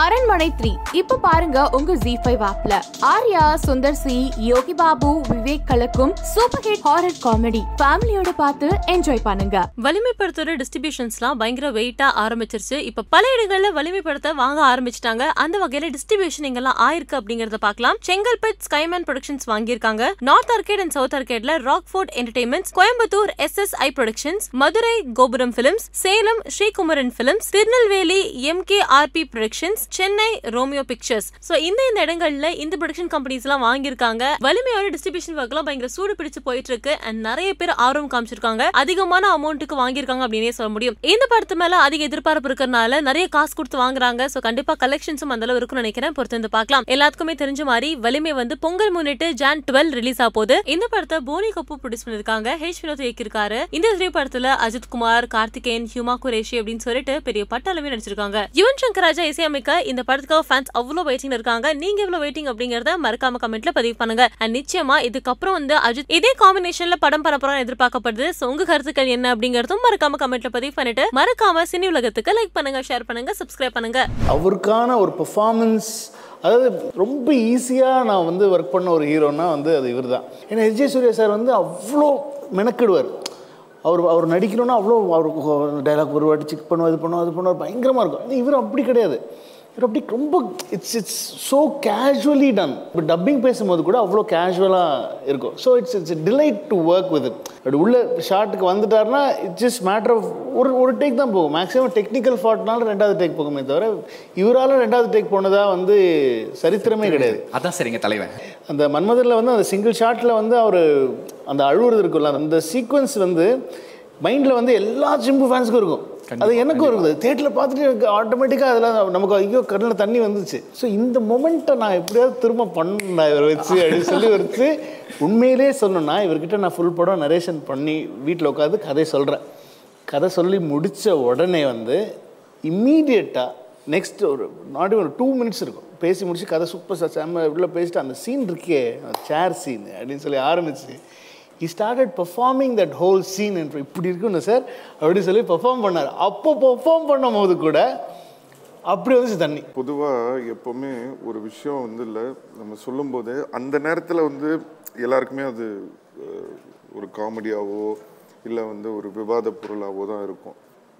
அரண்மனை த்ரீ. இப்ப பாருங்க உங்க ஜி ஃபைவ் ஆப்ல ஆர்யா சுந்தர் சி யோகி பாபு விவேக் கலக்கும் சூப்பர் ஹிட் ஹாரர் காமெடி ஃபேமிலியோட பார்த்து என்ஜாய் பண்ணுங்க. வலிமைப்படுத்துற டிஸ்ட்ரிபியூஷன்ஸ்லாம் பயங்கர வெயிட்டா ஆரம்பிச்சிருச்சு. இப்ப பல இடங்கள்ல வலிமைப்படுத்த வாங்க ஆரம்பிச்சிட்டாங்க. அந்த வகையில டிஸ்ட்ரிபியூஷன் எங்கெல்லாம் ஆயிருக்கு அப்படிங்கறத பார்க்கலாம். செங்கல்பட் ஸ்கைமேன் ப்ரொடக்ஷன்ஸ் வாங்கியிருக்காங்க. North arcade and south ஆர்கேட்ல Rockfort entertainments Coimbatore S S I productions Madurai Gopuram films Salem Sreekumaran films Tirunelveli M K R P productions Chennai Romeo pictures so இந்த இந்த இடங்கள்ல இந்த ப்ரொடக்ஷன் கம்பெனிஸ் எல்லாம் வாங்கியிருக்காங்க. வலிமையோட distribution ஒர்க்லாம் பயங்கர சூடு பிடிச்சு போயிட்டு இருக்கு அண்ட் நிறைய பேர் ஆர்வம் காமிச்சிருக்காங்க. அதிகமான அமௌண்ட்டுக்கு வாங்கியிருக்காங்க அப்படின்னே சொல்ல முடியும். இந்த படத்து மேல அதிக எதிர்பார்ப்பு இருக்கிறனால நிறைய காசு கொடுத்து வாங்குறாங்க. ஸோ கண்டிப்பா கலெக்ஷன்ஸும் அந்த அளவு இருக்கும்னு நினைக்கிறேன். பொறுத்து வந்து பார்க்கலாம். எல்லாத்துக்குமே தெரிஞ்ச மாதிரி வலிமை வந்து பொங்கல் முன்னிட்டு ஜான் டுவெல் ரிலீஸ் ஆக போகுது. இந்த படத்தை போனி கபூர் ப்ரொடியூஸ் பண்ணிருக்காங்க ஹேஷ் வினோத் இயக்கியிருக்காரு. இந்த திரைப்படத்துல அஜித் குமார் கார்த்திகேயன் ஹியூமா குரேஷி அப்படின்னு சொல்லிட்டு பெரிய பட்டாளமே நடிச்சிருக்காங்க. யுவன் சங்கர் ராஜா இசையமைக்க இந்த படத்துக்காக ஃபேன்ஸ் அவ்வளோ வெயிட்டிங் இருக்காங்க. நீங்க எவ்வளவு வெயிட்டிங் அப்படிங்கறத மறக்காம கமெண்ட்ல பதிவு பண்ணுங்க. அண்ட் நிச்சயமா இதுக்கப்புறம் வந்து அஜித் இதே காம்பினேஷன்ல படம் பண்ண எதிர்பார்க்கப்படுது. ஸோ உங்க கருத்துக்கள் என்ன அப்படிங்கறதும் மறக்காம கமெண்ட்ல பதிவு பண்ணிட்டு மறக்காம சினி உலகத்துக்கு லைக் பண்ணுங்க ஷேர் பண்ணுங்க சப்ஸ்கிரைப் பண்ணுங்க. அவருக்கான ஒரு பெர்ஃபார்மன்ஸ் அதாவது ரொம்ப ஈஸியாக நான் வந்து ஒர்க் பண்ண ஒரு ஹீரோனா வந்து அது இவர் தான் ஏன்னா எஸ் ஜே சூர்யா சார் வந்து அவ்வளோ மெனக்கிடுவார். அவர் அவர் நடிக்கணும்னா அவ்வளோ அவருக்கு டைலாக் ஒரு வாட்டி செக் பண்ணுவோம் இது பண்ணுவோம் அது பண்ணுவார் பயங்கரமாக இருக்கும். இவர் அப்படி கிடையாது. இவர் அப்படி ரொம்ப it's it's so casually done இப்போ டப்பிங் பேசும்போது கூட அவ்வளோ கேஷுவலாக இருக்கும். So it's it's delight to work with அப்படி உள்ள ஷார்ட்டுக்கு வந்துட்டாருன்னா இட்ஸ் ஜஸ்ட் மேட்டர் ஆஃப் ஒரு ஒரு டேக் தான் போகும். மேக்ஸிமம் டெக்னிக்கல் ஃபால்ட்னால ரெண்டாவது டேக் போகுமே தவிர இவரால் ரெண்டாவது டேக் போனதாக வந்து சரித்திரமே கிடையாது. அதான் சரிங்க தலைவன். அந்த மன்மதரில் வந்து அந்த சிங்கிள் ஷாட்டில் வந்து அவர் அந்த அழுவுறது இருக்குல்ல அந்த சீக்வன்ஸ் வந்து மைண்டில் வந்து எல்லா சிம்பு ஃபேன்ஸுக்கும் இருக்கும். அது எனக்கும் இருக்குது தேட்டரில் பார்த்துட்டு எனக்கு ஆட்டோமேட்டிக்காக அதில் நமக்கு ஐயோ கண்ணில் தண்ணி வந்துச்சு. ஸோ இந்த மொமெண்ட்டை நான் எப்படியாவது திரும்ப பண்ணேன் இவரை வச்சு அப்படின்னு சொல்லி வச்சு உண்மையிலே சொல்லணும்னா இவர்கிட்ட நான் ஃபுல் படம் நரேஷன் பண்ணி வீட்டில் உட்காந்து கதை சொல்கிறேன் கதை சொல்லி முடித்த உடனே வந்து இம்மீடியட்டாக நெக்ஸ்ட் ஒரு நாட் ஒரு டூ மினிட்ஸ் இருக்கும். பேசி முடிச்சு கதை சூப்பர் சார் செம்ம உள்ள பேசிட்டு அந்த சீன் இருக்கே சேர் சீன் அப்படின்னு சொல்லி ஆரம்பிச்சு he started performing that whole scene என்று இப்படி இருக்குன்னு சார் அப்படின்னு சொல்லி பெர்ஃபார்ம் பண்ணார். அப்போ பர்ஃபார்ம் பண்ணும் போது கூட அப்படி வந்துச்சு தண்ணி. பொதுவாக எப்போவுமே ஒரு விஷயம் வந்து இல்லை நம்ம சொல்லும்போது அந்த நேரத்தில் வந்து எல்லாருக்குமே அது ஒரு காமெடியாவோ இல்லை வந்து ஒரு விவாத பொருளாவோ தான் இருக்கும்.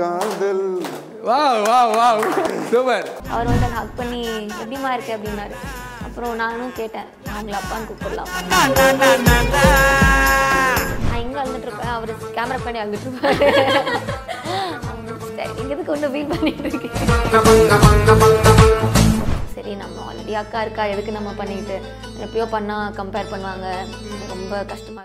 kadhal. wow wow wow super அவர் வந்து என்னை ஹக் பண்ணி எப்படிமா இருக்கு அப்படின்னாரு. அப்புறம் நானும் கேட்டேன் அவங்கள அப்பான்னு கூப்பிடலாம். நான் இங்கே அழுதுட்டு இருப்பேன்? அவர் கேமரா பண்ணி அழுதுட்டு இருப்பாரு. இங்க எதுக்கு ஒன்று ஃபீல் பண்ணிட்டு இருக்கேன் சரி நம்ம ஆல்ரெடி அக்கா இருக்கா? எதுக்கு நம்ம பண்ணிட்டு? எப்பயோ பண்ணால் கம்பேர் பண்ணுவாங்க. ரொம்ப கஷ்டமா இருக்கு